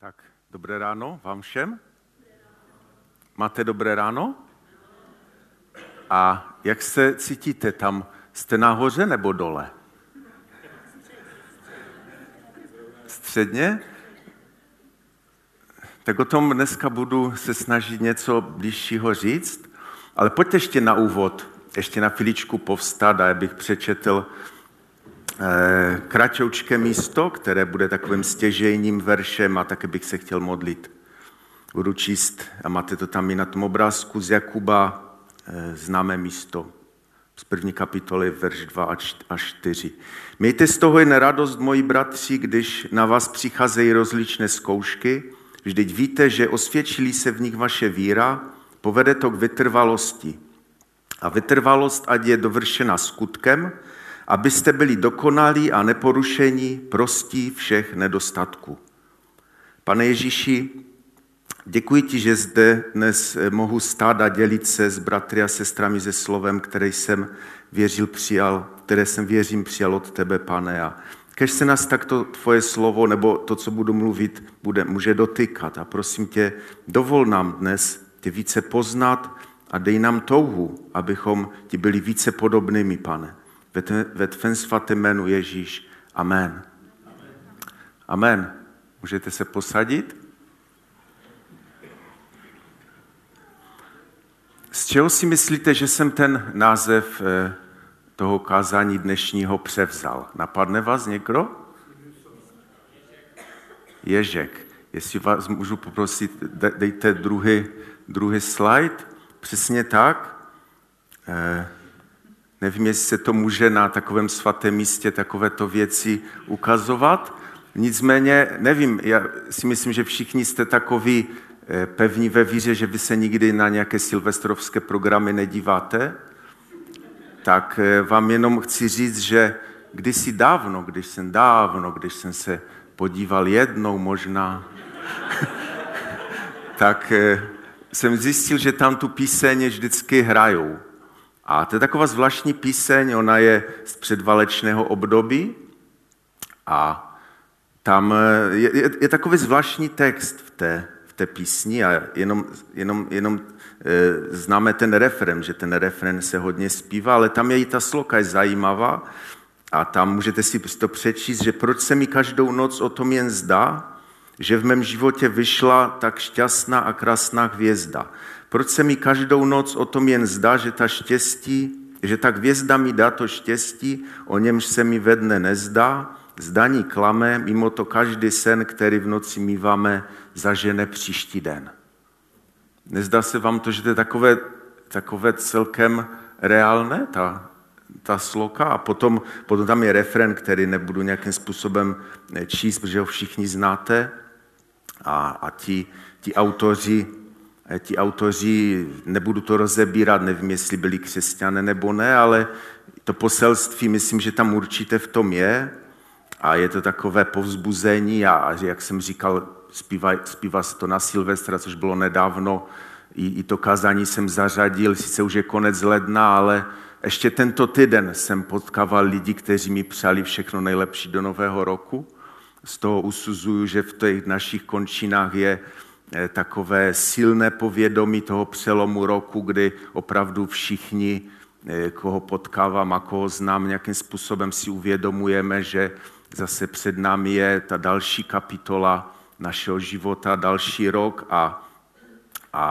Tak, dobré ráno vám všem. Máte dobré ráno? A jak se cítíte tam? Jste nahoře nebo dole? Středně? Tak o tom dneska budu se snažit něco blížšího říct, ale pojďte ještě na úvod, ještě na chviličku povstat a bych přečetl Eh, kratoučké místo, které bude takovým stěžejním veršem a také bych se chtěl modlit. Budu číst, a máte to tam i na tom obrázku z Jakuba, eh, známé místo z první kapitoly, verš 2 až 4. Mějte z toho jen radost, moji bratři, když na vás přicházejí rozličné zkoušky, vždyť víte, že osvědčili se v nich vaše víra, povede to k vytrvalosti. A vytrvalost, ať je dovršena skutkem, abyste byli dokonalí a neporušení, prostí všech nedostatků. Pane Ježíši, děkuji ti, že zde dnes mohu stát a dělit se s bratry a sestrami se slovem, které jsem věřil přijal, které jsem věřím přijal od tebe, pane. A kež se nás takto tvoje slovo nebo to, co budu mluvit, bude, může dotýkat. A prosím tě, dovol nám dnes tě více poznat a dej nám touhu, abychom ti byli více podobnými, pane ve tvém svatém jménu Ježíš. Amen. Amen. Můžete se posadit? Z čeho si myslíte, že jsem ten název eh, toho kázání dnešního převzal? Napadne vás někdo? Ježek. Jestli vás můžu poprosit, dejte druhý, druhý slide. Přesně tak. Eh, Nevím, jestli se to může na takovém svatém místě takovéto věci ukazovat. Nicméně, nevím, já si myslím, že všichni jste takový eh, pevní ve víře, že vy se nikdy na nějaké silvestrovské programy nedíváte. Tak eh, vám jenom chci říct, že kdysi dávno, když jsem dávno, když jsem se podíval jednou možná, tak eh, jsem zjistil, že tam tu píseň vždycky hrajou. A to je taková zvláštní píseň, ona je z předvalečného období a tam je, je, je takový zvláštní text v té, v té písni a jenom, jenom, jenom e, známe ten refren, že ten refren se hodně zpívá, ale tam je i ta sloka je zajímavá a tam můžete si to přečíst, že proč se mi každou noc o tom jen zdá, že v mém životě vyšla tak šťastná a krásná hvězda. Proč se mi každou noc o tom jen zdá, že ta štěstí, že ta hvězda mi dá to štěstí, o němž se mi ve dne nezdá, zdaní klame, mimo to každý sen, který v noci míváme, zažene příští den. Nezdá se vám to, že to je takové, takové celkem reálné, ta, ta sloka? A potom, potom tam je refren, který nebudu nějakým způsobem číst, protože ho všichni znáte. A, a ti, ti autoři Eh, ti autoři, nebudu to rozebírat, nevím, jestli byli křesťané nebo ne, ale to poselství, myslím, že tam určitě v tom je. A je to takové povzbuzení. A, jak jsem říkal, zpívá, zpívá se to na Silvestra, což bylo nedávno, i, i to kázání jsem zařadil, sice už je konec ledna, ale ještě tento týden jsem potkával lidi, kteří mi přáli všechno nejlepší do nového roku. Z toho usuzuju, že v těch našich končinách je Eh, takové silné povědomí toho přelomu roku, kdy opravdu všichni, eh, koho potkávám a koho znám, nějakým způsobem si uvědomujeme, že zase před námi je ta další kapitola našeho života, další rok a, a,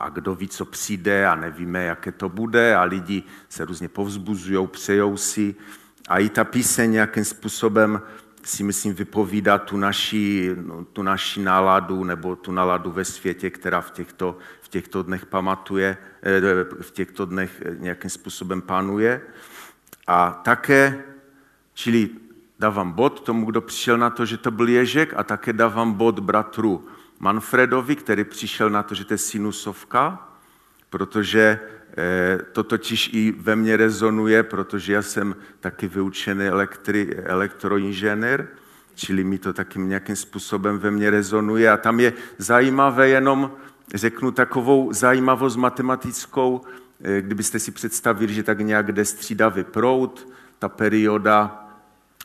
a kdo ví, co přijde a nevíme, jaké to bude a lidi se různě povzbuzují, přejou si. A i ta píseň nějakým způsobem si myslím vypovídá tu naši, no, tu naši náladu nebo tu náladu ve světě, která v těchto, v těchto dnech pamatuje, eh, v těchto dnech nějakým způsobem panuje. A také, čili dávám bod tomu, kdo přišel na to, že to byl Ježek a také dávám bod bratru Manfredovi, který přišel na to, že to je sinusovka, protože Eh, to totiž i ve mně rezonuje, protože já jsem taky vyučený elektri, elektroinženýr, čili mi to taky nějakým způsobem ve mně rezonuje. A tam je zajímavé jenom, řeknu takovou zajímavost matematickou, eh, kdybyste si představili, že tak nějak jde střídavý proud, ta perioda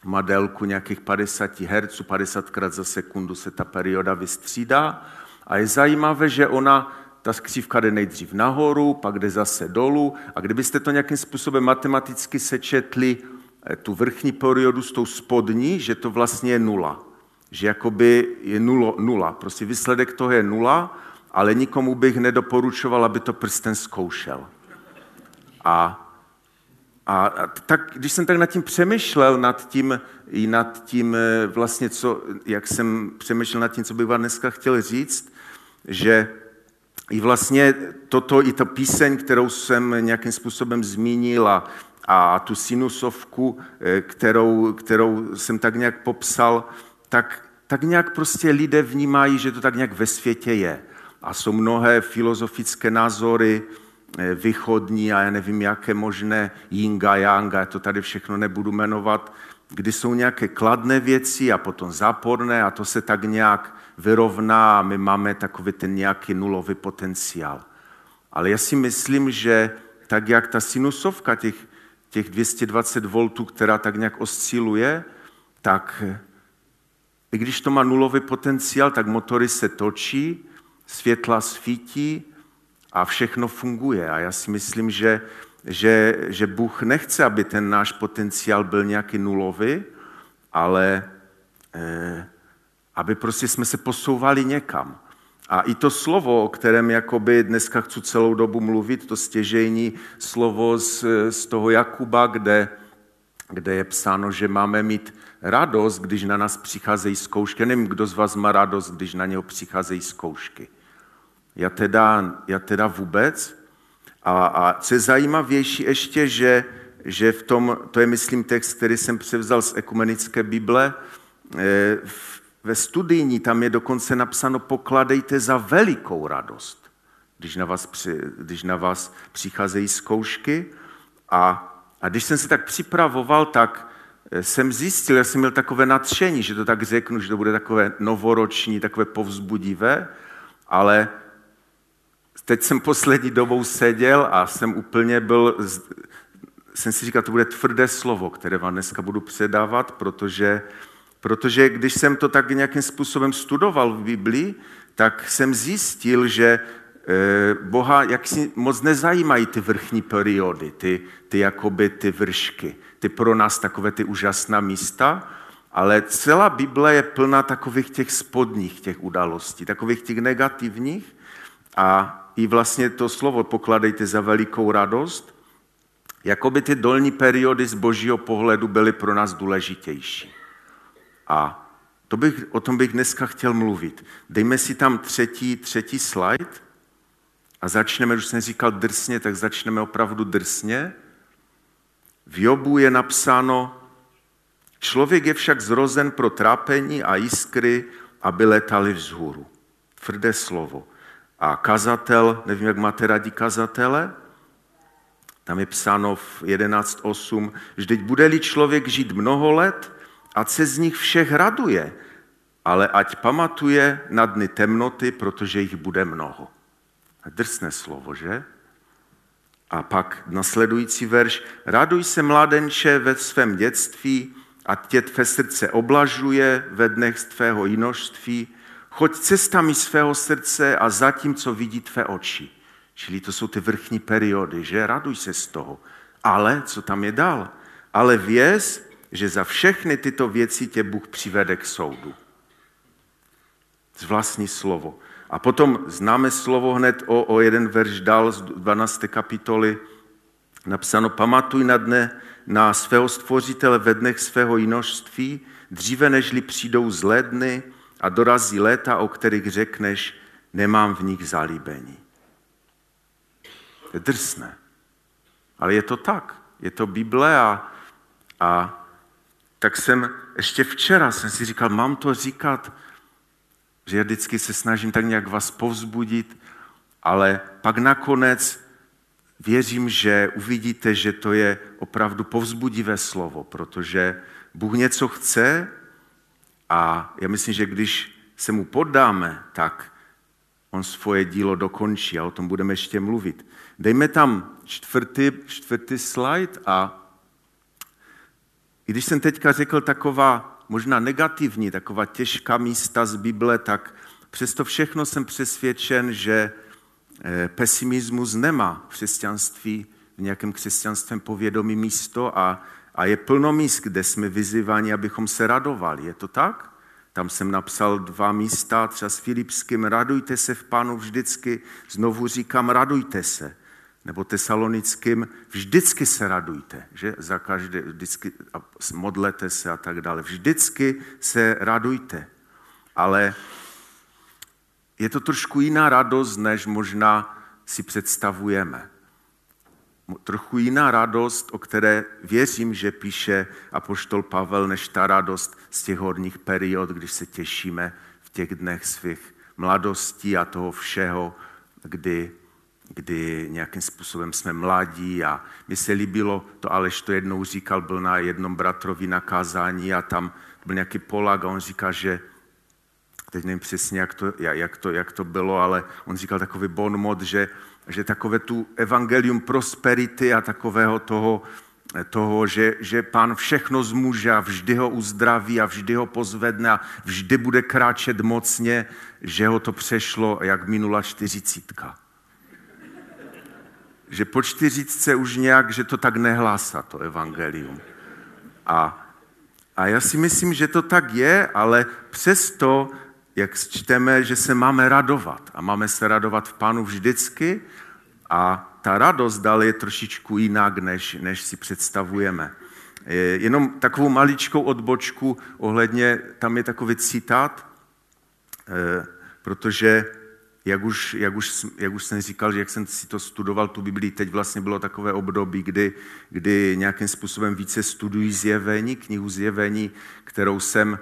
má délku nějakých 50 Hz, 50 krát za sekundu se ta perioda vystřídá. A je zajímavé, že ona, ta skřívka jde nejdřív nahoru, pak jde zase dolů. A kdybyste to nějakým způsobem matematicky sečetli, eh, tu vrchní periodu s tou spodní, že to vlastně je nula. Že jakoby je nulo, nula. Prostě výsledek toho je nula, ale nikomu bych nedoporučoval, aby to prsten zkoušel. A a tak, když jsem tak nad tím přemýšlel, nad tím, i nad tím eh, vlastně, co, jak jsem přemýšlel nad tím, co bych vám dneska chtěl říct, že i vlastně toto, i ta píseň, kterou jsem nějakým způsobem zmínil a, tu sinusovku, eh, kterou, kterou jsem tak nějak popsal, tak, tak nějak prostě lidé vnímají, že to tak nějak ve světě je. A jsou mnohé filozofické názory, Eh, východní a já nevím, jaké možné yinga, yanga, to tady všechno nebudu jmenovat, kdy jsou nějaké kladné věci a potom záporné a to se tak nějak vyrovná a my máme takový ten nějaký nulový potenciál. Ale já si myslím, že tak jak ta sinusovka těch, těch 220 V, která tak nějak osciluje, tak i když to má nulový potenciál, tak motory se točí, světla svítí a všechno funguje. A já si myslím, že, že, že Bůh nechce, aby ten náš potenciál byl nějaký nulový, ale eh, aby prostě jsme se posouvali někam. A i to slovo, o kterém jakoby dneska chci celou dobu mluvit, to stěžejní slovo z, z toho Jakuba, kde, kde je psáno, že máme mít radost, když na nás přicházejí zkoušky. Nevím, kdo z vás má radost, když na něho přicházejí zkoušky. Já teda, já teda vůbec. A, a co je zajímavější ještě, že, že v tom, to je myslím text, který jsem převzal z ekumenické Bible, eh, ve studijní tam je dokonce napsáno pokladejte za velikou radost, když na vás, při, když na vás přicházejí zkoušky. A, a když jsem se tak připravoval, tak eh, jsem zjistil, já jsem měl takové nadšení, že to tak řeknu, že to bude takové novoroční, takové povzbudivé, ale teď jsem poslední dobou seděl a jsem úplně byl, jsem si říkal, to bude tvrdé slovo, které vám dneska budu předávat, protože, protože když jsem to tak nějakým způsobem studoval v Biblii, tak jsem zjistil, že eh, Boha jak si moc nezajímají ty vrchní periody, ty, ty jakoby ty vršky, ty pro nás takové ty úžasná místa, ale celá Bible je plná takových těch spodních těch událostí, takových těch negativních a i vlastně to slovo pokladejte za velikou radost, jako by ty dolní periody z božího pohledu byly pro nás důležitější. A to bych, o tom bych dneska chtěl mluvit. Dejme si tam třetí, třetí slide a začneme, už jsem říkal drsně, tak začneme opravdu drsně. V Jobu je napsáno, člověk je však zrozen pro trápení a jiskry, aby letali vzhůru. Tvrdé slovo. A kazatel, nevím, jak máte rádi kazatele, tam je psáno v 11.8, že teď bude-li člověk žít mnoho let, a se z nich všech raduje, ale ať pamatuje na dny temnoty, protože jich bude mnoho. Drsné slovo, že? A pak nasledující verš. Raduj se, mladenče, ve svém dětství, a tě tvé srdce oblažuje ve dnech tvého jinožství, Choď cestami svého srdce a za tím, co vidí tvé oči. Čili to jsou ty vrchní periody, že? Raduj se z toho. Ale, co tam je dál? Ale věz, že za všechny tyto věci tě Bůh přivede k soudu. Z vlastní slovo. A potom známe slovo hned o, o jeden verš dál z 12. kapitoly. Napsáno, pamatuj na dne na svého stvořitele ve dnech svého jinožství, dříve nežli přijdou zlé dny, a dorazí léta, o kterých řekneš, nemám v nich zalíbení. Je drsné. Ale je to tak. Je to Bible a, a tak jsem ještě včera jsem si říkal, mám to říkat, že já vždycky se snažím tak nějak vás povzbudit, ale pak nakonec věřím, že uvidíte, že to je opravdu povzbudivé slovo, protože Bůh něco chce a já myslím, že když se mu poddáme, tak on svoje dílo dokončí a o tom budeme ještě mluvit. Dejme tam čtvrtý, čtvrtý slide a i když jsem teďka řekl taková možná negativní, taková těžká místa z Bible, tak přesto všechno jsem přesvědčen, že eh, pesimismus nemá v křesťanství, v nějakém křesťanstvém povědomí místo a, a je plno míst, kde jsme vyzýváni, abychom se radovali. Je to tak? Tam jsem napsal dva místa, třeba s Filipským, radujte se v pánu vždycky, znovu říkám, radujte se. Nebo tesalonickým, vždycky se radujte, že za každé, vždycky modlete se a tak dále. Vždycky se radujte. Ale je to trošku jiná radost, než možná si představujeme trochu jiná radost, o které věřím, že píše apoštol Pavel, než ta radost z těch horních period, když se těšíme v těch dnech svých mladostí a toho všeho, kdy, kdy nějakým způsobem jsme mladí. A mi se líbilo, to Aleš to jednou říkal, byl na jednom bratrovi nakázání a tam byl nějaký Polak a on říká, že teď nevím přesně, jak to, jak to, jak to bylo, ale on říkal takový bon mod, že že takové tu evangelium prosperity a takového toho, toho že, že pán všechno zmůže a vždy ho uzdraví a vždy ho pozvedne a vždy bude kráčet mocně, že ho to přešlo jak minula čtyřicítka. Že po čtyřictce už nějak, že to tak nehlásá, to evangelium. A, a já si myslím, že to tak je, ale přesto jak čteme, že se máme radovat. A máme se radovat v Pánu vždycky a ta radost dál je trošičku jinak, než, než si představujeme. Jenom takovou maličkou odbočku ohledně, tam je takový citát, eh, protože jak už, jak, už, jak už jsem říkal, že jak jsem si to studoval, tu Biblii, teď vlastně bylo takové období, kdy, kdy nějakým způsobem více studují zjevení, knihu zjevení, kterou jsem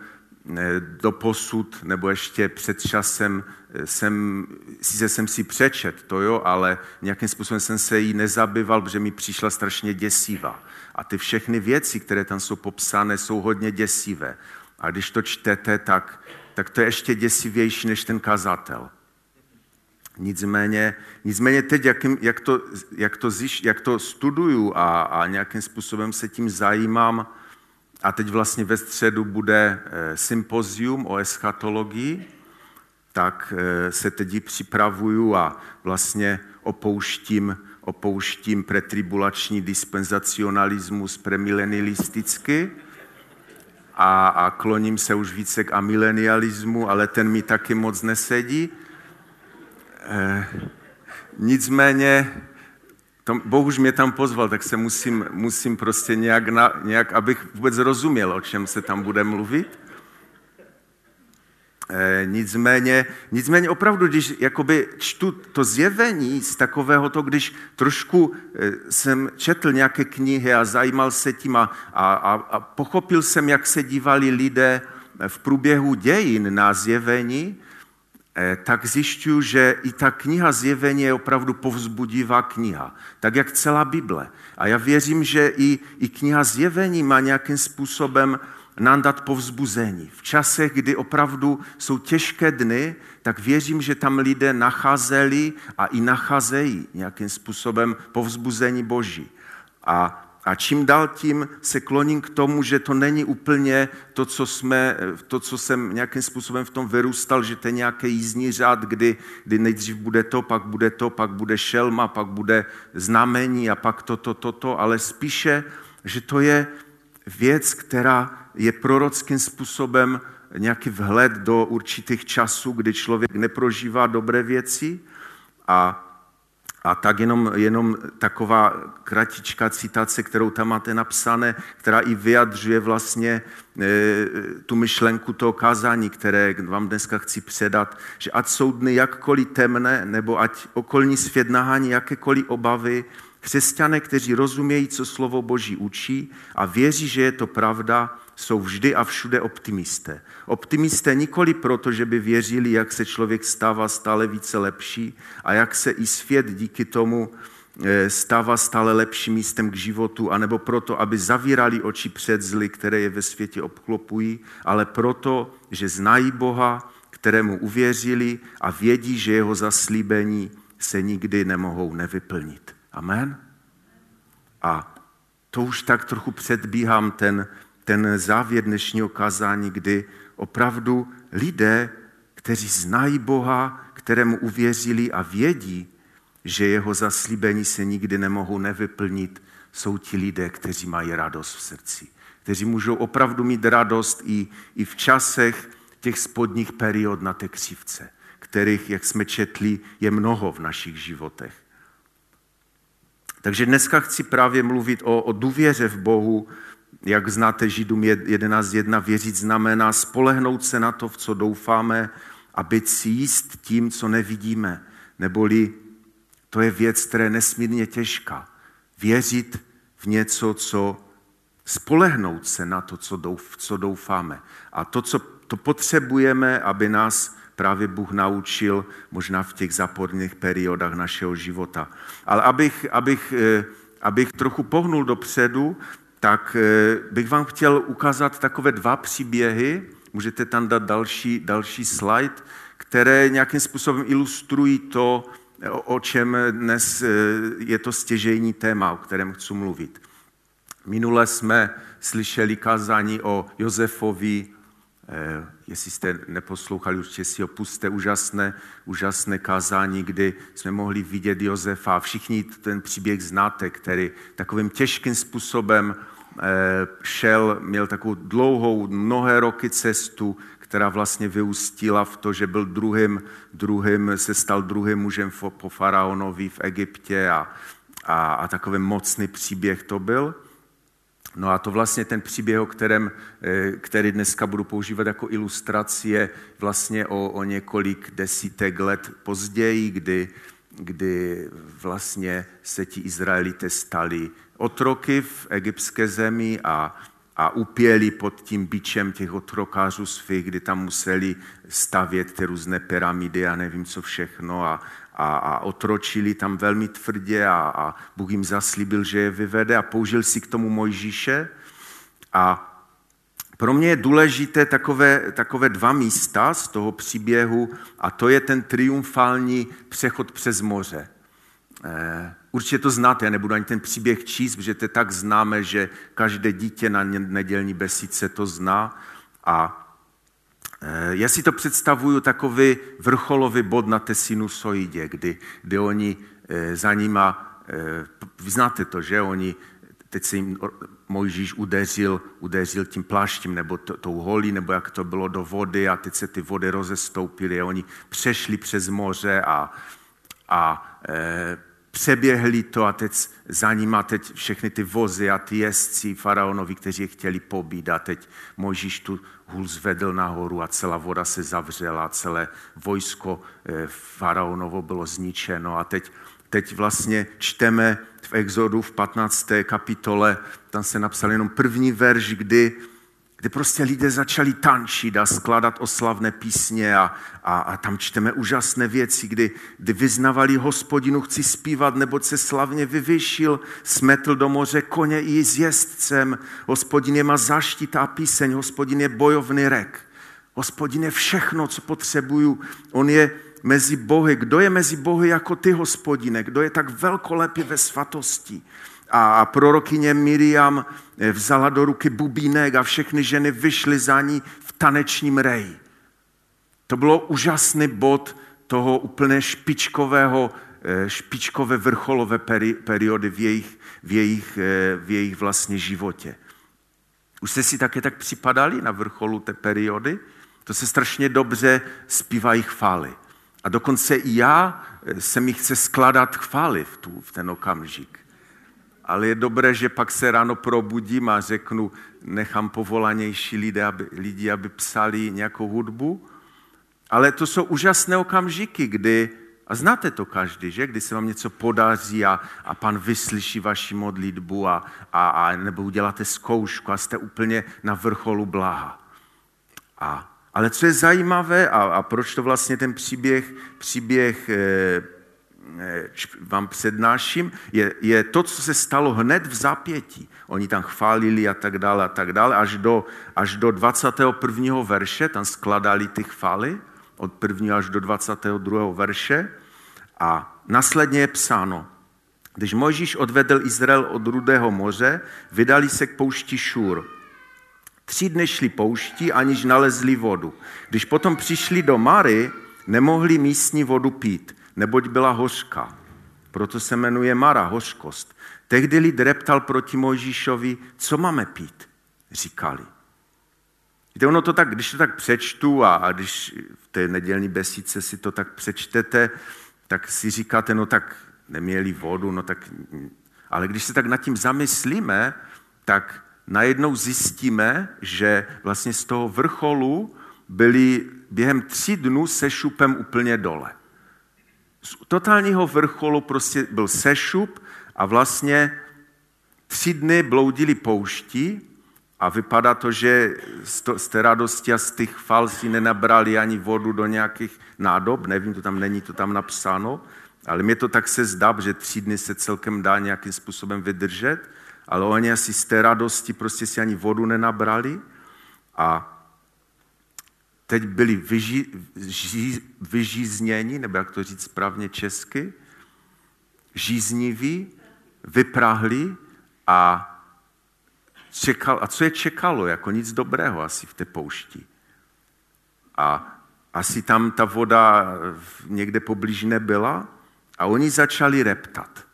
do posud, nebo ještě před časem eh, jsem, sice jsem si přečet to, jo, ale nějakým způsobem jsem se jí nezabýval, protože mi přišla strašně děsivá. A ty všechny věci, které tam jsou popsané, jsou hodně děsivé. A když to čtete, tak, tak to je ještě děsivější než ten kazatel. Nicméně, nicméně teď, jak, jak, to, jak, to, jak to studuju a, a nějakým způsobem se tím zajímám, a teď vlastně ve středu bude eh, sympozium o eschatologii, tak eh, se teď připravuju a vlastně opouštím, opouštím pretribulační dispenzacionalismus premilenialisticky a, a kloním se už více k amilenialismu, ale ten mi taky moc nesedí. E, nicméně to, Bůh už mě tam pozval, tak se musím, musím prostě nějak, na, nějak, abych vůbec rozuměl, o čem se tam bude mluvit. E, nicméně, nicméně opravdu, když jakoby čtu to zjevení z takového to, když trošku e, jsem četl nějaké knihy a zajímal se tím a, a, a pochopil jsem, jak se dívali lidé v průběhu dějin na zjevení, tak zjišťuju, že i ta kniha zjevení je opravdu povzbudivá kniha, tak jak celá Bible. A já věřím, že i, i kniha zjevení má nějakým způsobem nám dát povzbuzení. V časech, kdy opravdu jsou těžké dny, tak věřím, že tam lidé nacházeli a i nacházejí nějakým způsobem povzbuzení Boží. A a čím dál tím se kloním k tomu, že to není úplně to, co, jsme, to, co jsem nějakým způsobem v tom vyrůstal, že to je nějaký jízdní řád, kdy, kdy nejdřív bude to, pak bude to, pak bude šelma, pak bude znamení a pak to, to, to, to, ale spíše, že to je věc, která je prorockým způsobem nějaký vhled do určitých časů, kdy člověk neprožívá dobré věci a a tak jenom, jenom taková kratičká citace, kterou tam máte napsané, která i vyjadřuje vlastně e, tu myšlenku toho kázání, které vám dneska chci předat, že ať jsou dny jakkoliv temné, nebo ať okolní svět nahání jakékoliv obavy, křesťané, kteří rozumějí, co slovo Boží učí a věří, že je to pravda, jsou vždy a všude optimisté. Optimisté nikoli proto, že by věřili, jak se člověk stává stále více lepší a jak se i svět díky tomu eh, stává stále lepším místem k životu, anebo proto, aby zavírali oči před zly, které je ve světě obklopují, ale proto, že znají Boha, kterému uvěřili a vědí, že jeho zaslíbení se nikdy nemohou nevyplnit. Amen? A to už tak trochu předbíhám ten ten závěr dnešního kázání, kdy opravdu lidé, kteří znají Boha, kterému uvěřili a vědí, že jeho zaslíbení se nikdy nemohou nevyplnit, jsou ti lidé, kteří mají radost v srdci. Kteří můžou opravdu mít radost i, i v časech těch spodních period na té křivce, kterých, jak jsme četli, je mnoho v našich životech. Takže dneska chci právě mluvit o, o důvěře v Bohu, jak znáte Židům 11.1, věřit znamená spolehnout se na to, v co doufáme a být si jíst tím, co nevidíme. Neboli to je věc, která je nesmírně těžká. Věřit v něco, co spolehnout se na to, co doufáme. A to, co to potřebujeme, aby nás právě Bůh naučil možná v těch záporných periodách našeho života. Ale abych, abych, eh, abych trochu pohnul dopředu, tak eh, bych vám chtěl ukázat takové dva příběhy, můžete tam dát další, další slide, které nějakým způsobem ilustrují to, o čem dnes eh, je to stěžejní téma, o kterém chci mluvit. Minule jsme slyšeli kázání o Josefovi, jestli jste neposlouchali, určitě si ho puste, úžasné, úžasné kázání, kdy jsme mohli vidět Josefa. Všichni ten příběh znáte, který takovým těžkým způsobem eh, šel, měl takovou dlouhou, mnohé roky cestu, která vlastně vyústila v to, že byl druhým, druhým se stal druhým mužem po faraonovi v Egyptě a, a, a takový mocný příběh to byl. No a to vlastně ten příběh, o kterém, eh, který dneska budu používat jako ilustraci, je vlastně o, o několik desítek let později, kdy, kdy vlastně se ti Izraelité stali otroky v egyptské zemi a, a upěli pod tím bičem těch otrokářů svých, kdy tam museli stavět ty různé pyramidy a nevím co všechno a, a, a otročili tam velmi tvrdě a, a Bůh jim zaslíbil, že je vyvede a použil si k tomu Mojžíše. A pro mě je důležité takové, takové dva místa z toho příběhu a to je ten triumfální přechod přes moře. Eh, určitě to znáte, já nebudu ani ten příběh číst, protože to tak známe, že každé dítě na nedělní besídce to zná. A já si to představuju takový vrcholový bod na té sinusoidě, kdy, kdy oni eh, za nima, eh, vy znáte to, že oni, teď se jim Mojžíš udeřil, udeřil tím pláštím nebo tou holí, nebo jak to bylo do vody a teď se ty vody rozestoupily a oni přešli přes moře a, a přeběhli to a teď za nima teď všechny ty vozy a ty jezdci faraonovi, kteří je chtěli pobít a teď Mojžíš tu hůl zvedl nahoru a celá voda se zavřela, celé vojsko eh, faraonovo bylo zničeno a teď, teď vlastně čteme v Exodu v 15. kapitole, tam se napsal jenom první verš, kdy kdy prostě lidé začali tančit a skládat oslavné písně a, a, a tam čteme úžasné věci, kdy, kdy vyznavali hospodinu, chci zpívat, neboť se slavně vyvyšil, smetl do moře koně i s jezdcem, hospodin je má zaštita píseň, hospodin je bojovný rek, hospodin je všechno, co potřebuju, on je mezi bohy. Kdo je mezi bohy jako ty, hospodine? Kdo je tak velkolepý ve svatosti? A prorokyně Miriam eh, vzala do ruky bubínek a všechny ženy vyšly za ní v tanečním reji. To bylo úžasný bod toho úplně špičkového, eh, špičkové vrcholové periody v jejich, v jejich, eh, v jejich vlastně životě. Už jste si také tak připadali na vrcholu té periody? To se strašně dobře zpívají chvály. A dokonce i já se mi chce skládat chvály v, tu, v ten okamžik ale je dobré, že pak se ráno probudím a řeknu, nechám povolanější lidi, aby, lidi, aby psali nějakou hudbu. Ale to jsou úžasné okamžiky, kdy, a znáte to každý, že? Kdy se vám něco podaří a, a pan vyslyší vaši modlitbu a, a, a nebo uděláte zkoušku a jste úplně na vrcholu blaha. A, ale co je zajímavé a, a proč to vlastně ten příběh, příběh eh, vám přednáším, je, je to, co se stalo hned v zápětí. Oni tam chválili a tak dále a tak dále, až do, až do 21. verše, tam skladali ty chvály, od 1. až do 22. verše. A následně je psáno, když Mojžíš odvedl Izrael od Rudého moře, vydali se k poušti Šur. Tři dny šli pouští, aniž nalezli vodu. Když potom přišli do Mary, nemohli místní vodu pít, neboť byla hořká. Proto se jmenuje Mara, hořkost. Tehdy lid reptal proti Mojžíšovi, co máme pít? Říkali. Víte, ono to tak, když to tak přečtu a, a když v té nedělní besíce si to tak přečtete, tak si říkáte, no tak neměli vodu, no tak... Ale když se tak nad tím zamyslíme, tak najednou zjistíme, že vlastně z toho vrcholu byli během tři dnů se šupem úplně dole. Z totálního vrcholu prostě byl sešup a vlastně tři dny bloudili poušti a vypadá to, že z té radosti a z těch fal si nenabrali ani vodu do nějakých nádob, nevím, to tam není to tam napsáno, ale mě to tak se zdá, že tři dny se celkem dá nějakým způsobem vydržet, ale oni asi z té radosti prostě si ani vodu nenabrali a teď byli vyži, ži, vyžízněni, nebo jak to říct správně česky, žízniví, vyprahli a čekal, a co je čekalo, jako nic dobrého asi v té poušti. A asi tam ta voda někde poblíž nebyla a oni začali reptat.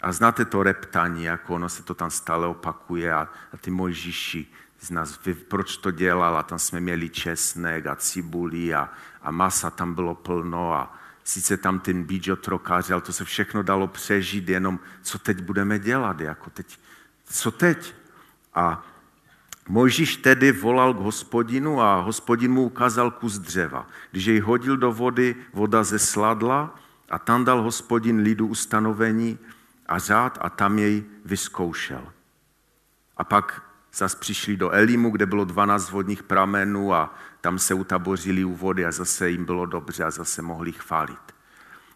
A znáte to reptání, jako ono se to tam stále opakuje a, a ty Mojžíši z nás, proč to dělal a tam jsme měli česnek a cibuli a, a masa tam bylo plno a sice tam ten bíč trokář, ale to se všechno dalo přežít, jenom co teď budeme dělat, jako teď, co teď? A Mojžíš tedy volal k hospodinu a hospodin mu ukázal kus dřeva. Když jej hodil do vody, voda zesladla a tam dal hospodin lidu ustanovení a řád a tam jej vyzkoušel. A pak zas přišli do Elimu, kde bylo 12 vodních pramenů a tam se utabořili u vody a zase jim bylo dobře a zase mohli chválit.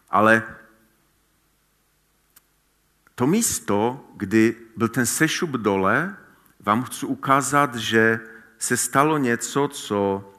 Ale to místo, kdy byl ten sešup dole, vám chci ukázat, že se stalo něco, co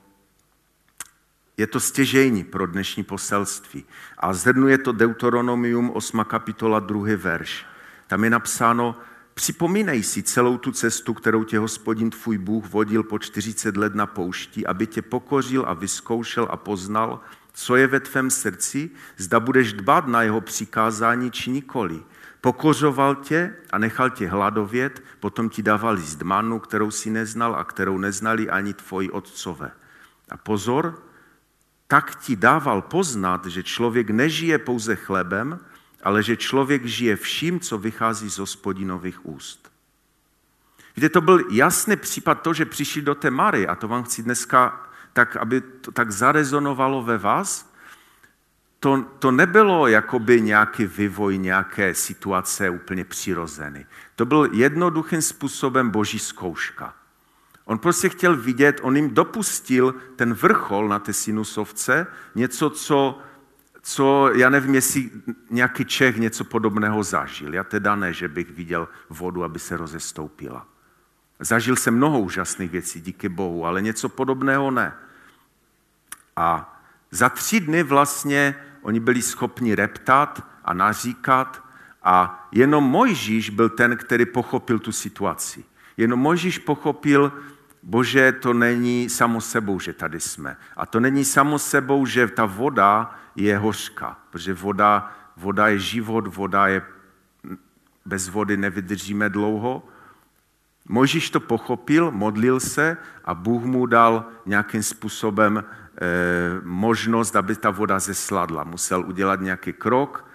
je to stěžejní pro dnešní poselství. A zhrnuje to Deuteronomium 8. kapitola 2. verš. Tam je napsáno, připomínej si celou tu cestu, kterou tě hospodin tvůj Bůh vodil po 40 let na poušti, aby tě pokořil a vyzkoušel a poznal, co je ve tvém srdci, zda budeš dbat na jeho přikázání či nikoli. Pokořoval tě a nechal tě hladovět, potom ti dával jíst manu, kterou si neznal a kterou neznali ani tvoji otcové. A pozor, tak ti dával poznat, že člověk nežije pouze chlebem, ale že člověk žije vším, co vychází z hospodinových úst. Víte, to byl jasný případ to, že přišli do té Mary a to vám chci dneska tak, aby to tak zarezonovalo ve vás. To, to nebylo jakoby nějaký vývoj nějaké situace úplně přirozený. To byl jednoduchým způsobem boží zkouška. On prostě chtěl vidět, on jim dopustil ten vrchol na té sinusovce, něco, co, co já nevím, jestli nějaký Čech něco podobného zažil. Já teda ne, že bych viděl vodu, aby se rozestoupila. Zažil jsem mnoho úžasných věcí, díky Bohu, ale něco podobného ne. A za tři dny vlastně oni byli schopni reptat a naříkat a jenom Mojžíš byl ten, který pochopil tu situaci. Jenom Mojžíš pochopil, Bože, to není samo sebou, že tady jsme. A to není samo sebou, že ta voda je hořká, protože voda, voda je život, voda je, bez vody nevydržíme dlouho. Možíš to pochopil, modlil se a Bůh mu dal nějakým způsobem eh, možnost, aby ta voda zesladla. Musel udělat nějaký krok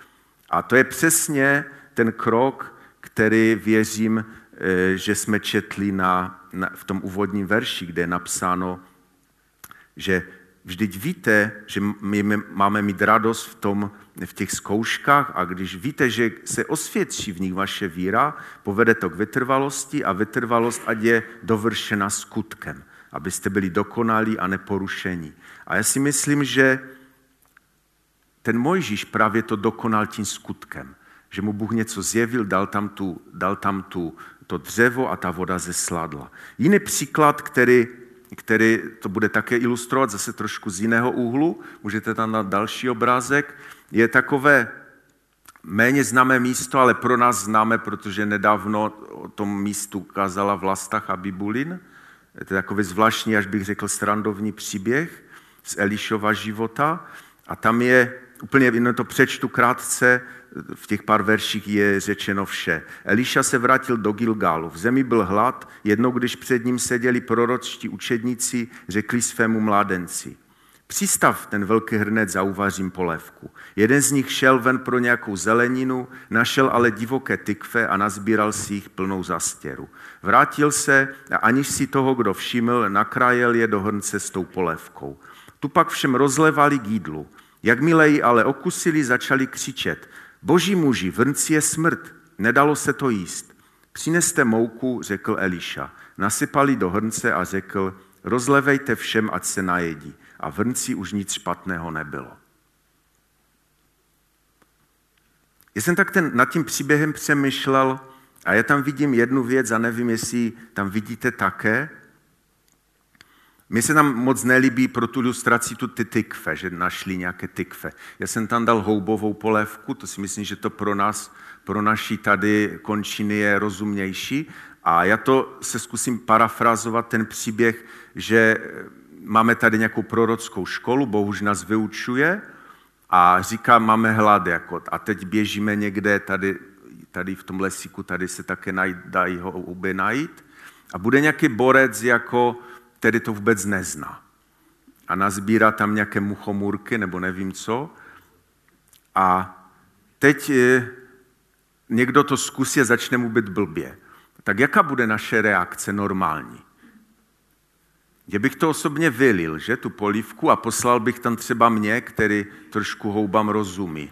a to je přesně ten krok, který věřím, eh, že jsme četli na, na, v tom úvodním verši, kde je napsáno, že vždyť víte, že my máme mít radost v, tom, v těch zkouškách a když víte, že se osvědčí v nich vaše víra, povede to k vytrvalosti a vytrvalost ať je dovršena skutkem, abyste byli dokonalí a neporušení. A já si myslím, že ten Mojžíš právě to dokonal tím skutkem, že mu Bůh něco zjevil, dal tam, tu, dal tam tu, to dřevo a ta voda zesladla. Jiný příklad, který který to bude také ilustrovat zase trošku z jiného úhlu, můžete tam na další obrázek, je takové méně známé místo, ale pro nás známe, protože nedávno o tom místu kázala Vlastach a Bibulin. to je takový zvláštní, až bych řekl, strandovní příběh z Elišova života. A tam je, úplně jenom to přečtu krátce, v těch pár verších je řečeno vše. Eliša se vrátil do Gilgálu. V zemi byl hlad, jednou když před ním seděli proročtí učedníci, řekli svému mládenci. Přistav ten velký hrnec za uvařím polévku. Jeden z nich šel ven pro nějakou zeleninu, našel ale divoké tykve a nazbíral si jich plnou zastěru. Vrátil se a aniž si toho, kdo všiml, nakrájel je do hrnce s tou polévkou. Tu pak všem rozlevali k jídlu. Jakmile ji ale okusili, začali křičet. Boží muži, v hrnci je smrt, nedalo se to jíst. Přineste mouku, řekl Eliša. Nasypali do hrnce a řekl, rozlevejte všem, ať se najedí. A v hrnci už nic špatného nebylo. Já jsem tak ten, nad tím příběhem přemýšlel a já tam vidím jednu věc a nevím, jestli tam vidíte také. Mně se tam moc nelíbí pro tu ilustraci tu ty tykve, že našli nějaké tykve. Já jsem tam dal houbovou polévku, to si myslím, že to pro nás, pro naší tady končiny je rozumnější. A já to se zkusím parafrazovat ten příběh, že máme tady nějakou prorockou školu, Bůh už nás vyučuje a říká, máme hlad. Jako, a teď běžíme někde tady, tady v tom lesíku, tady se také najít, dají ho najít. A bude nějaký borec, jako, který to vůbec nezná. A nazbírá tam nějaké muchomurky nebo nevím co. A teď eh, někdo to zkusí a začne mu být blbě. Tak jaká bude naše reakce normální? Že bych to osobně vylil, že, tu polívku a poslal bych tam třeba mě, který trošku houbám rozumí.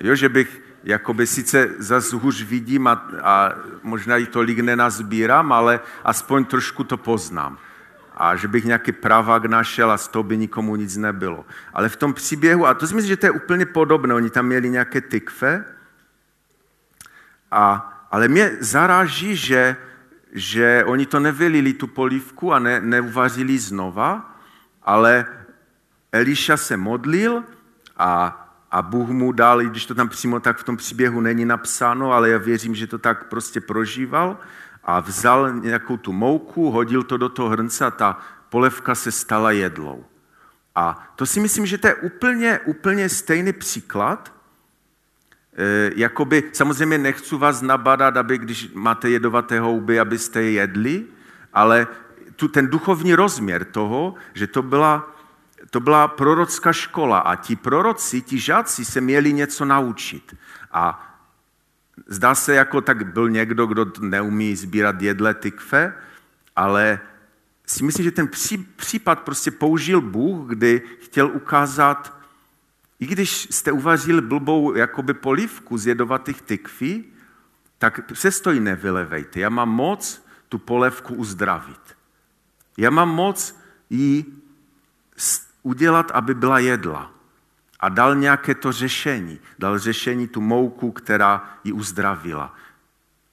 Jo, že bych, jakoby sice zase hůř vidím a, a možná i tolik nenazbírám, ale aspoň trošku to poznám. A že bych nějaký pravák našel a z toho by nikomu nic nebylo. Ale v tom příběhu, a to si myslím, že to je úplně podobné, oni tam měli nějaké tykve, a, ale mě zaráží, že že oni to nevylili tu polívku a ne, neuvařili znova, ale Eliša se modlil a, a Bůh mu dal, i když to tam přímo tak v tom příběhu není napsáno, ale já věřím, že to tak prostě prožíval a vzal nějakou tu mouku, hodil to do toho hrnce a ta polevka se stala jedlou. A to si myslím, že to je úplně, úplně stejný příklad, Eh, jakoby, samozřejmě nechci vás nabadat, aby když máte jedovaté houby, abyste je jedli, ale tu, ten duchovní rozměr toho, že to byla, to byla prorocká škola a ti proroci, ti žáci se měli něco naučit. A zdá se, jako tak byl někdo, kdo neumí sbírat jedle tykve, ale si myslím, že ten případ prostě použil Bůh, kdy chtěl ukázat i když jste uvařili blbou jakoby polívku z jedovatých tykví, tak přesto ji nevylevejte. Já mám moc tu polévku uzdravit. Já mám moc ji udělat, aby byla jedla. A dal nějaké to řešení. Dal řešení tu mouku, která ji uzdravila.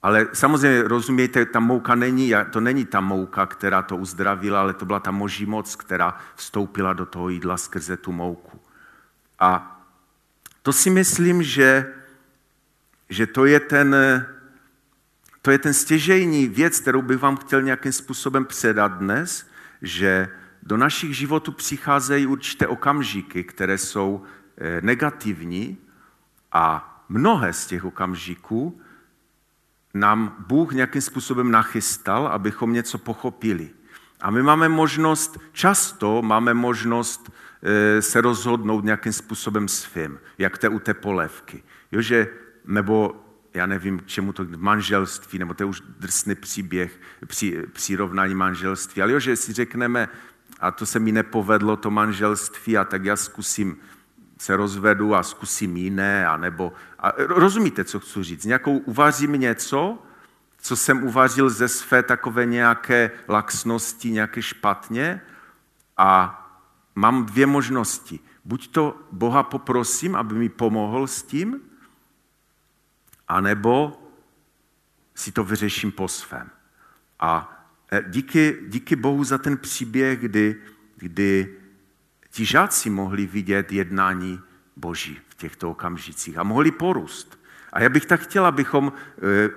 Ale samozřejmě rozumějte, ta mouka není, to není ta mouka, která to uzdravila, ale to byla ta moží moc, která vstoupila do toho jídla skrze tu mouku. A to si myslím, že, že to, je ten, to je ten stěžejní věc, kterou bych vám chtěl nějakým způsobem předat dnes, že do našich životů přicházejí určité okamžiky, které jsou eh, negativní a mnohé z těch okamžiků nám Bůh nějakým způsobem nachystal, abychom něco pochopili. A my máme možnost, často máme možnost Eh, se rozhodnout nějakým způsobem svým, jak to u té polévky. Jo, že, nebo já nevím, k čemu to manželství, nebo to je už drsný příběh, při, přirovnání manželství, ale jo, že si řekneme, a to se mi nepovedlo, to manželství, a tak já zkusím se rozvedu a zkusím jiné, a nebo, a rozumíte, co chci říct, nějakou uvařím něco, co jsem uvařil ze své takové nějaké laxnosti, nějaké špatně a mám dvě možnosti. Buď to Boha poprosím, aby mi pomohl s tím, anebo si to vyřeším po svém. A díky, díky Bohu za ten příběh, kdy, kdy ti žáci mohli vidět jednání Boží v těchto okamžicích a mohli porůst. A já bych tak chtěla, abychom e,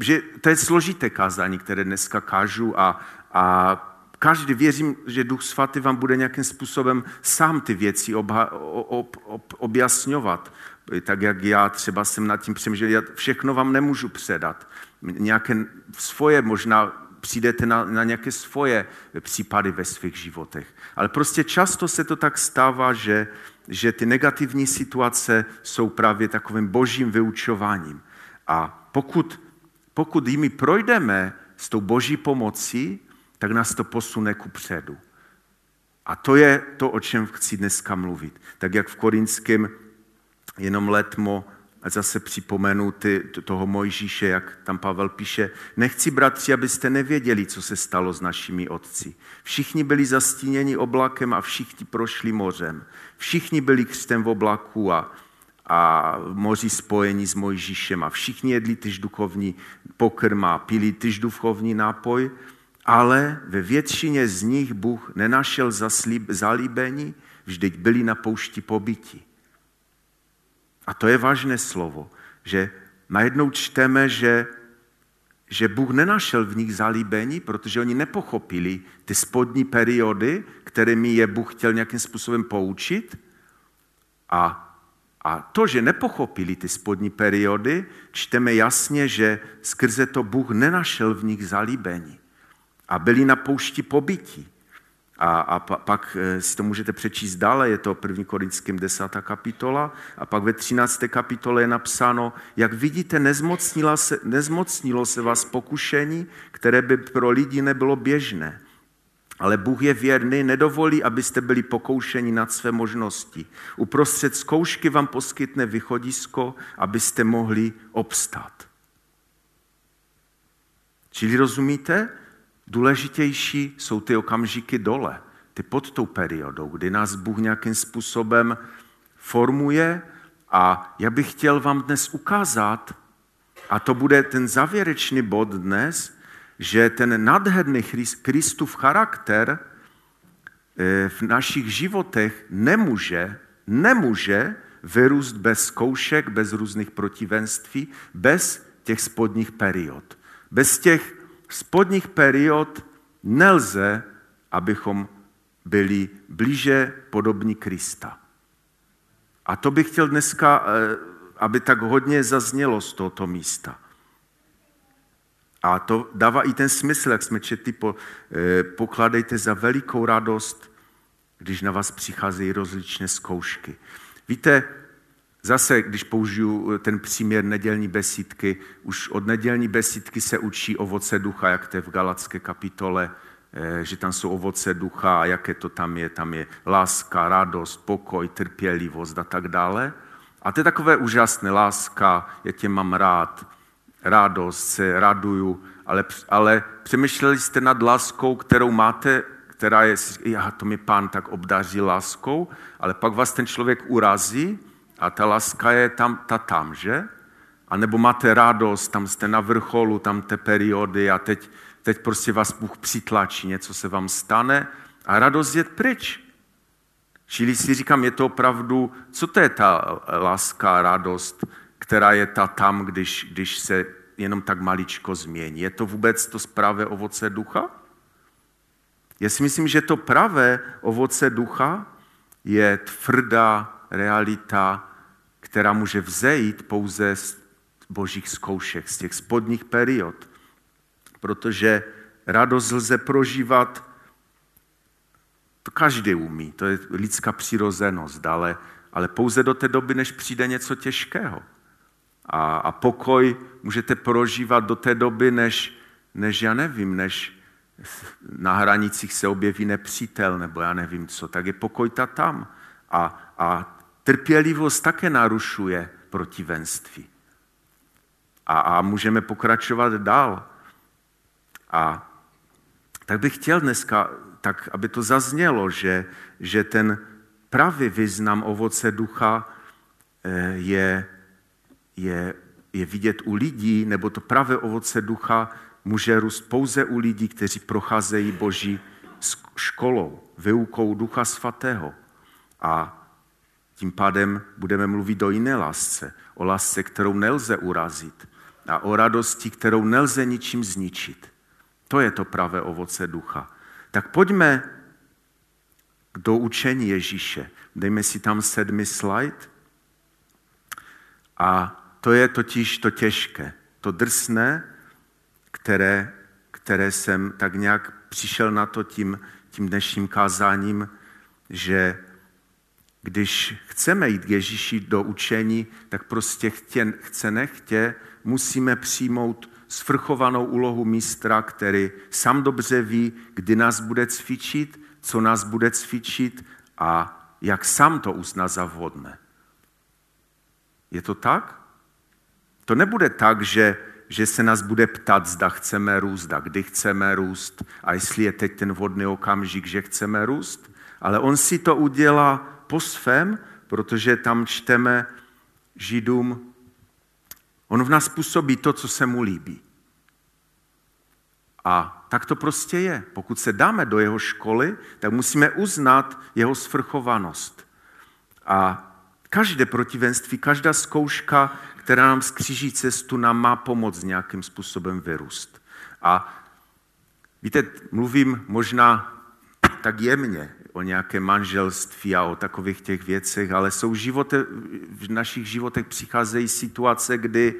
že to je složité kázání, které dneska kážu a, a každý věřím, že Duch Svatý vám bude nějakým způsobem sám ty věci obha, ob, ob, objasňovat. Tak jak já třeba jsem nad tím přemýšlel, já všechno vám nemůžu předat. Nějaké svoje možná přijdete na, na nějaké svoje případy ve svých životech. Ale prostě často se to tak stává, že, že ty negativní situace jsou právě takovým božím vyučováním. A pokud, pokud jimi projdeme s tou boží pomocí, tak nás to posune ku předu. A to je to, o čem chci dneska mluvit. Tak jak v Korinském jenom letmo a zase připomenu ty, toho Mojžíše, jak tam Pavel píše, nechci, bratři, abyste nevěděli, co se stalo s našimi otci. Všichni byli zastíněni oblakem a všichni prošli mořem. Všichni byli křtem v oblaku a, a moři spojení s Mojžíšem a všichni jedli tyž duchovní pokrm a pili tyž duchovní nápoj, ale ve většině z nich Bůh nenašel zalíbení, vždyť byli na poušti pobytí. A to je vážné slovo, že najednou čteme, že, že Bůh nenašel v nich zalíbení, protože oni nepochopili ty spodní periody, kterými je Bůh chtěl nějakým způsobem poučit. A, a to, že nepochopili ty spodní periody, čteme jasně, že skrze to Bůh nenašel v nich zalíbení. A byli na poušti pobytí. A, a pak eh, si to můžete přečíst dále, je to 1. Korinským 10. kapitola, a pak ve 13. kapitole je napsáno, jak vidíte, nezmocnilo se, nezmocnilo se vás pokušení, které by pro lidi nebylo běžné. Ale Bůh je věrný, nedovolí, abyste byli pokoušeni nad své možnosti. Uprostřed zkoušky vám poskytne východisko, abyste mohli obstát. Čili rozumíte? Důležitější jsou ty okamžiky dole, ty pod tou periodou, kdy nás Bůh nějakým způsobem formuje a já bych chtěl vám dnes ukázat, a to bude ten závěrečný bod dnes, že ten nádherný Kristův charakter eh, v našich životech nemůže, nemůže vyrůst bez zkoušek, bez různých protivenství, bez těch spodních period. Bez těch spodních period nelze, abychom byli blíže podobní Krista. A to bych chtěl dneska, eh, aby tak hodně zaznělo z tohoto místa. A to dává i ten smysl, jak jsme četli, eh, pokladejte za velikou radost, když na vás přicházejí rozličné zkoušky. Víte, Zase, když použiju eh, ten příměr nedělní besídky, už od nedělní besídky se učí ovoce ducha, jak to je v Galacké kapitole, eh, že tam jsou ovoce ducha a jaké to tam je. Tam je láska, radost, pokoj, trpělivost a tak dále. A to je takové úžasné. Láska, já tě mám rád, radost, se raduju, ale, ale přemýšleli jste nad láskou, kterou máte, která je, já, to mi pán tak obdaří láskou, ale pak vás ten člověk urazí a ta láska je tam, ta tam, že? A nebo máte radost, tam jste na vrcholu, tam té periody a teď, teď prostě vás Bůh přitlačí, něco se vám stane a radost je pryč. Čili si říkám, je to opravdu, co to je ta láska, radost, která je ta tam, když, když se jenom tak maličko změní. Je to vůbec to pravé ovoce ducha? Já si myslím, že to pravé ovoce ducha je tvrdá realita, která může vzejít pouze z božích zkoušek, z těch spodních period. Protože radost lze prožívat, to každý umí, to je lidská přirozenost, ale, ale pouze do té doby, než přijde něco těžkého. A, a pokoj můžete prožívat do té doby, než, než já nevím, než na hranicích se objeví nepřítel, nebo já nevím co, tak je pokoj ta tam. A, a Trpělivost také narušuje protivenství. A, a můžeme pokračovat dál. A tak bych chtěl dneska, tak aby to zaznělo, že, že ten pravý význam ovoce ducha eh, je, je, je vidět u lidí, nebo to pravé ovoce ducha může růst pouze u lidí, kteří procházejí Boží školou, vyukou Ducha Svatého. A tím pádem budeme mluvit o jiné lásce, o lásce, kterou nelze urazit. a o radosti, kterou nelze ničím zničit. To je to pravé ovoce ducha. Tak pojďme do učení Ježíše. Dejme si tam sedmi slide. A to je totiž to těžké, to drsné, které, které jsem tak nějak přišel na to tím, tím dnešním kázáním, že když chceme jít k Ježíši do učení, tak prostě chtě, chce nechtě, musíme přijmout svrchovanou úlohu mistra, který sám dobře ví, kdy nás bude cvičit, co nás bude cvičit a jak sám to uzná za vhodné. Je to tak? To nebude tak, že, že se nás bude ptat, zda chceme růst a kdy chceme růst a jestli je teď ten vhodný okamžik, že chceme růst. Ale on si to udělá po svém, protože tam čteme Židům, on v nás působí to, co se mu líbí. A tak to prostě je. Pokud se dáme do jeho školy, tak musíme uznat jeho svrchovanost. A každé protivenství, každá zkouška, která nám skříží cestu, nám má pomoct nějakým způsobem vyrůst. A víte, mluvím možná tak jemně o nějaké manželství a o takových těch věcech, ale jsou živote, v našich životech přicházejí situace, kdy,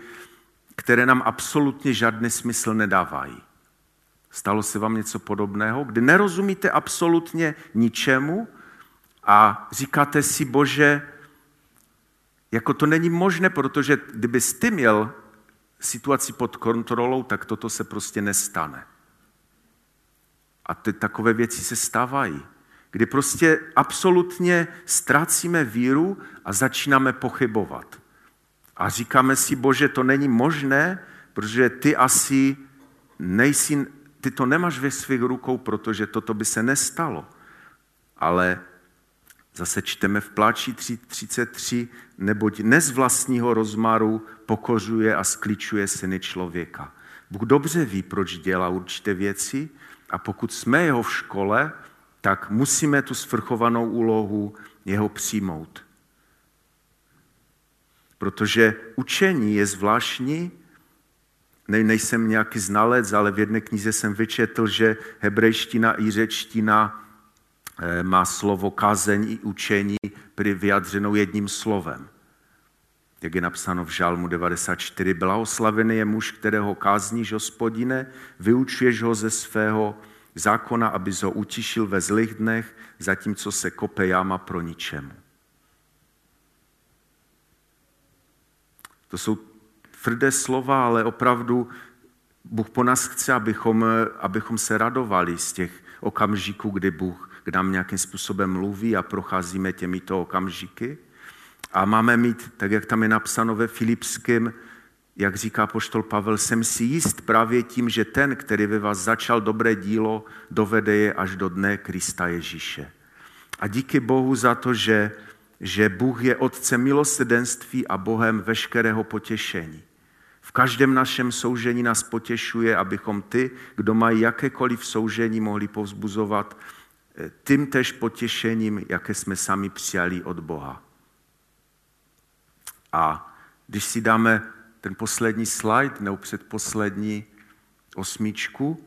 které nám absolutně žádný smysl nedávají. Stalo se vám něco podobného, kdy nerozumíte absolutně ničemu a říkáte si, Bože, jako to není možné, protože kdyby ty měl situaci pod kontrolou, tak toto se prostě nestane. A ty takové věci se stávají, kdy prostě absolutně ztrácíme víru a začínáme pochybovat. A říkáme si, bože, to není možné, protože ty asi nejsi, ty to nemáš ve svých rukou, protože toto by se nestalo. Ale Zase čteme v pláči 33, neboť ne z vlastního rozmaru pokořuje a skličuje syny člověka. Bůh dobře ví, proč dělá určité věci a pokud jsme jeho v škole, tak musíme tu svrchovanou úlohu jeho přijmout. Protože učení je zvláštní, ne, nejsem nějaký znalec, ale v jedné knize jsem vyčetl, že hebrejština i řečtina Eh, má slovo kazeň i učení vyjadřenou jedním slovem. Jak je napsáno v Žalmu 94, blahoslavený je muž, kterého kázníš, hospodine, vyučuješ ho ze svého zákona, aby ho utišil ve zlých dnech, zatímco se kope jáma pro ničemu. To jsou tvrdé slova, ale opravdu Bůh po nás chce, abychom, abychom se radovali z těch okamžiků, kdy Bůh k nám nějakým způsobem mluví a procházíme těmito okamžiky. A máme mít, tak jak tam je napsáno ve Filipském, jak říká poštol Pavel, jsem si jist právě tím, že ten, který ve vás začal dobré dílo, dovede je až do dne Krista Ježíše. A díky Bohu za to, že, že Bůh je Otcem milosedenství a Bohem veškerého potěšení. V každém našem soužení nás potěšuje, abychom ty, kdo mají jakékoliv soužení, mohli povzbuzovat tím tež potěšením, jaké jsme sami přijali od Boha. A když si dáme ten poslední slide, nebo předposlední osmičku,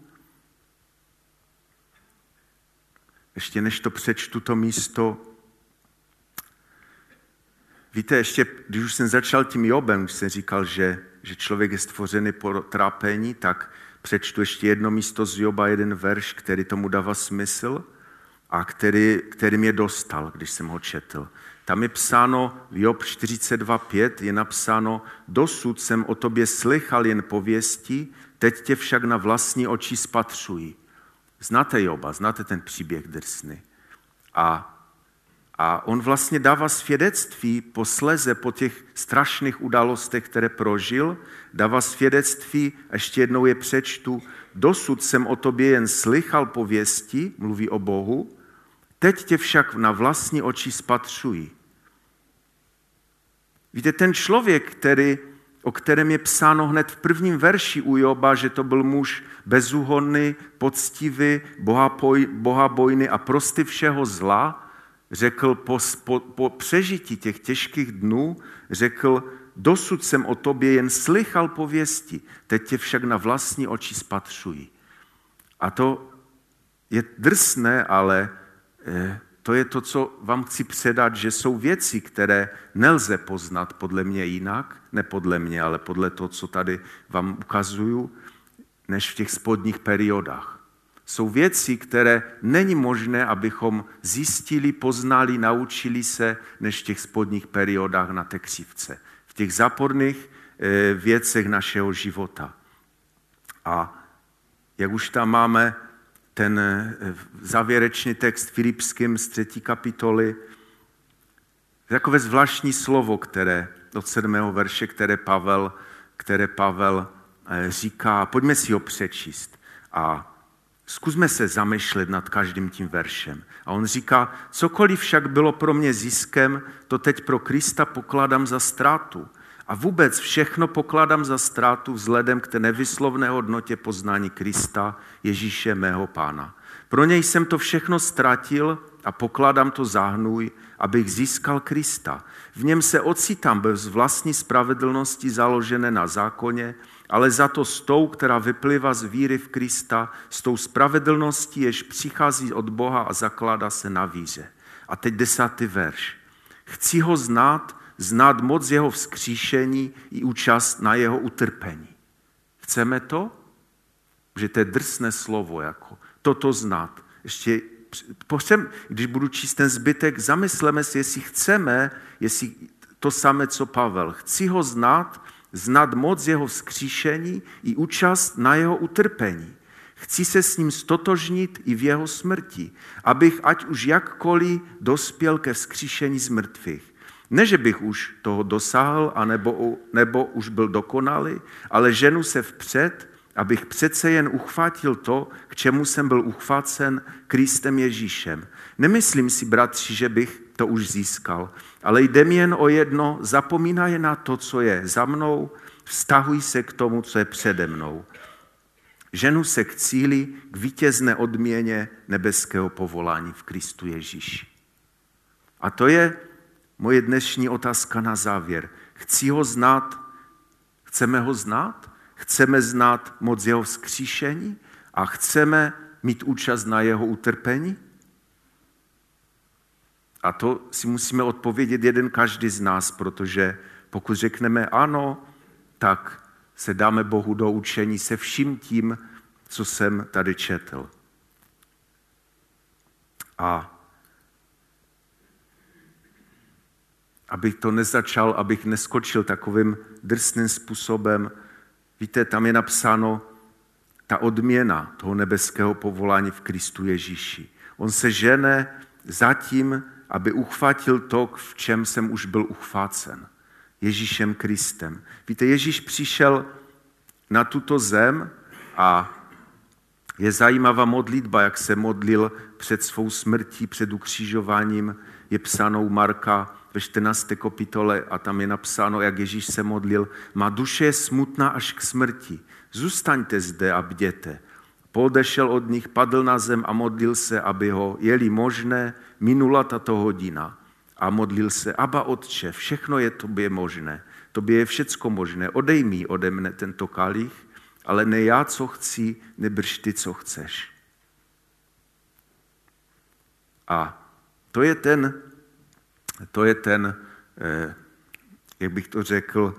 ještě než to přečtu to místo, víte, ještě když už jsem začal tím Jobem, když jsem říkal, že, že člověk je stvořený po trápení, tak přečtu ještě jedno místo z Joba, jeden verš, který tomu dává smysl – a který, který mě dostal, když jsem ho četl. Tam je psáno, v Job 42.5 je napsáno, dosud jsem o tobě slychal jen pověsti, teď tě však na vlastní oči spatřuji. Znáte Joba, znáte ten příběh drsný. A, a on vlastně dává svědectví posleze po těch strašných událostech, které prožil, dává svědectví, a ještě jednou je přečtu, dosud jsem o tobě jen slychal pověsti, mluví o Bohu, Teď tě však na vlastní oči spatřují. Víte, ten člověk, který, o kterém je psáno hned v prvním verši u Joba, že to byl muž bezúhonný, poctivý, bohabojný a prosty všeho zla, řekl po, po, po přežití těch těžkých dnů, řekl, Dosud jsem o tobě jen slychal pověsti, teď tě však na vlastní oči spatřuji. A to je drsné, ale eh, to je to, co vám chci předat, že jsou věci, které nelze poznat podle mě jinak, ne podle mě, ale podle toho, co tady vám ukazuju, než v těch spodních periodách. Jsou věci, které není možné, abychom zjistili, poznali, naučili se, než v těch spodních periodách na té křivce. V těch záporných eh, věcech našeho života. A jak už tam máme ten eh, závěrečný text Filipským z třetí kapitoly, takové zvláštní slovo, které od sedmého verše, které Pavel, které Pavel eh, říká. Pojďme si ho přečíst a zkusme se zamýšlet nad každým tím veršem. A on říká, cokoliv však bylo pro mě ziskem, to teď pro Krista pokládám za ztrátu. A vůbec všechno pokládám za ztrátu vzhledem k té nevyslovné hodnotě poznání Krista, Ježíše mého pána. Pro něj jsem to všechno ztratil a pokládám to záhnůj, abych získal Krista. V něm se ocitám bez vlastní spravedlnosti založené na zákoně, ale za to s tou, která vyplývá z víry v Krista, s tou spravedlností, jež přichází od Boha a zakládá se na víře. A teď desátý verš. Chci ho znát znát moc jeho vzkříšení i účast na jeho utrpení. Chceme to? Že to je drsné slovo, jako toto znát. Ještě pořem, když budu číst ten zbytek, zamysleme si, jestli chceme, jestli to samé, co Pavel. Chci ho znát, znát moc jeho vzkříšení i účast na jeho utrpení. Chci se s ním stotožnit i v jeho smrti, abych ať už jakkoliv dospěl ke vzkříšení z mrtvých. Ne, že bych už toho dosáhl, anebo, nebo už byl dokonalý, ale ženu se vpřed, abych přece jen uchvátil to, k čemu jsem byl uchvácen Kristem Ježíšem. Nemyslím si, bratři, že bych to už získal, ale jde mi jen o jedno, zapomínaj na to, co je za mnou, vztahuj se k tomu, co je přede mnou. Ženu se k cíli, k vítězné odměně nebeského povolání v Kristu Ježíši. A to je Moje dnešní otázka na závěr. Chci ho znát? Chceme ho znát? Chceme znát moc jeho vzkříšení? A chceme mít účast na jeho utrpení? A to si musíme odpovědět jeden každý z nás, protože pokud řekneme ano, tak se dáme Bohu do učení se vším tím, co jsem tady četl. A abych to nezačal, abych neskočil takovým drsným způsobem. Víte, tam je napsáno ta odměna toho nebeského povolání v Kristu Ježíši. On se žene zatím, aby uchvátil to, v čem jsem už byl uchvácen. Ježíšem Kristem. Víte, Ježíš přišel na tuto zem a je zajímavá modlitba, jak se modlil před svou smrtí, před ukřižováním. Je psanou Marka ve 14. kapitole a tam je napsáno, jak Ježíš se modlil. Má duše je smutná až k smrti. Zůstaňte zde a bděte. Podešel od nich, padl na zem a modlil se, aby ho, jeli možné, minula tato hodina. A modlil se, Aba Otče, všechno je tobě možné. Tobě je všecko možné. Odej mi ode mne tento kalich, ale ne já, co chci, nebrž ty, co chceš. A to je ten to je ten, eh, jak bych to řekl,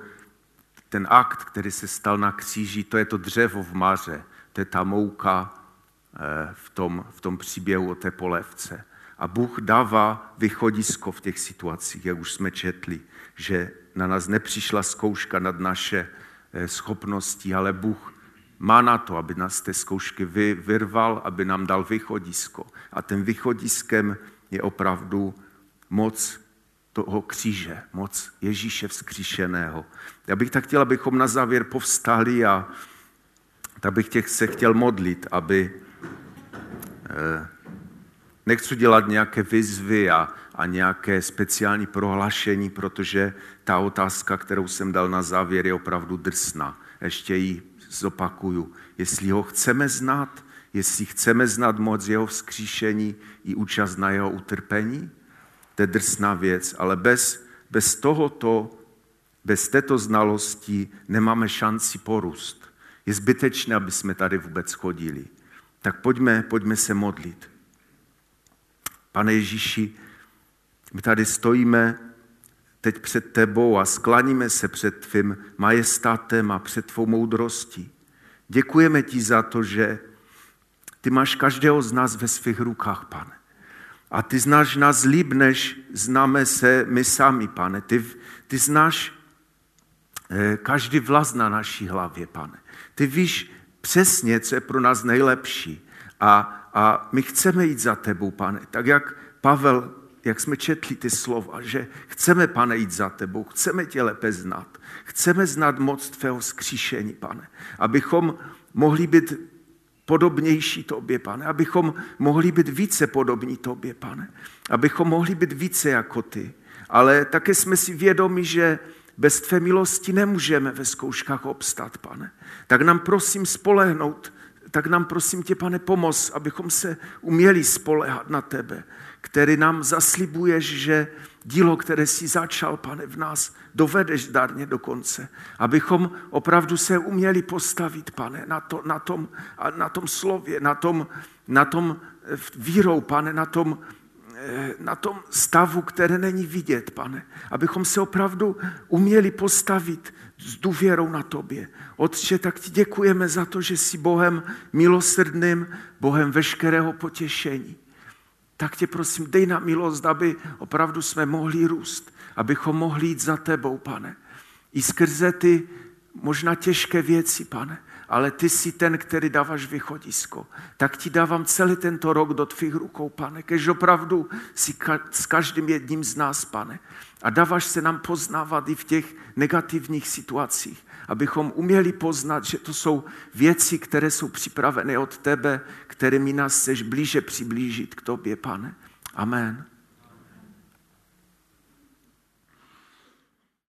ten akt, který se stal na kříži, to je to dřevo v maře, to je ta mouka eh, v tom, v tom příběhu o té polevce. A Bůh dává vychodisko v těch situacích, jak už jsme četli, že na nás nepřišla zkouška nad naše eh, schopnosti, ale Bůh má na to, aby nás té zkoušky vyrval, aby nám dal vychodisko. A ten vychodiskem je opravdu moc toho kříže, moc Ježíše vzkříšeného. Já bych tak chtěl, abychom na závěr povstali a tak bych těch se chtěl modlit, aby eh, nechci dělat nějaké výzvy a, a nějaké speciální prohlášení, protože ta otázka, kterou jsem dal na závěr, je opravdu drsná. Ještě ji zopakuju. Jestli ho chceme znát, jestli chceme znát moc jeho vzkříšení i účast na jeho utrpení, to je drsná věc, ale bez, bez tohoto bez této znalosti nemáme šanci porůst. Je zbytečné, aby jsme tady vůbec chodili. Tak pojďme, pojďme se modlit. Pane Ježíši, my tady stojíme teď před tebou a sklaníme se před tvým majestátem a před tvou moudrostí. Děkujeme ti za to, že ty máš každého z nás ve svých rukách, pane. A ty znáš nás líp, než známe se my sami, pane. Ty, ty znáš eh, každý vlas na naší hlavě, pane. Ty víš přesně, co je pro nás nejlepší. A, a my chceme jít za tebou, pane. Tak jak Pavel, jak jsme četli ty slova, že chceme, pane, jít za tebou, chceme tě lépe znát. Chceme znát moc tvého skříšení, pane. Abychom mohli být podobnější tobě, pane. Abychom mohli být více podobní tobě, pane. Abychom mohli být více jako ty. Ale také jsme si vědomi, že bez tvé milosti nemůžeme ve zkouškách obstat, pane. Tak nám prosím spolehnout, tak nám prosím tě, pane, pomoz, abychom se uměli spolehat na tebe, který nám zaslibuješ, že dílo, které jsi začal, pane, v nás, dovedeš zdarně do konce. Abychom opravdu se uměli postavit, pane, na, to, na, tom, na tom slově, na tom, na tom eh, vírou, pane, na tom, eh, na tom stavu, které není vidět, pane. Abychom se opravdu uměli postavit s důvěrou na tobě. Otče, tak ti děkujeme za to, že jsi Bohem milosrdným, Bohem veškerého potěšení tak tě prosím, dej nám milost, aby opravdu jsme mohli růst, abychom mohli jít za tebou, pane. I skrze ty možná těžké věci, pane, ale ty jsi ten, který dáváš východisko. Tak ti dávám celý tento rok do tvých rukou, pane, kež opravdu si ka- s každým jedním z nás, pane. A dáváš se nám poznávat i v těch negativních situacích abychom uměli poznat, že to jsou věci, které jsou připraveny od tebe, kterými nás chceš blíže přiblížit k tobě, pane. Amen.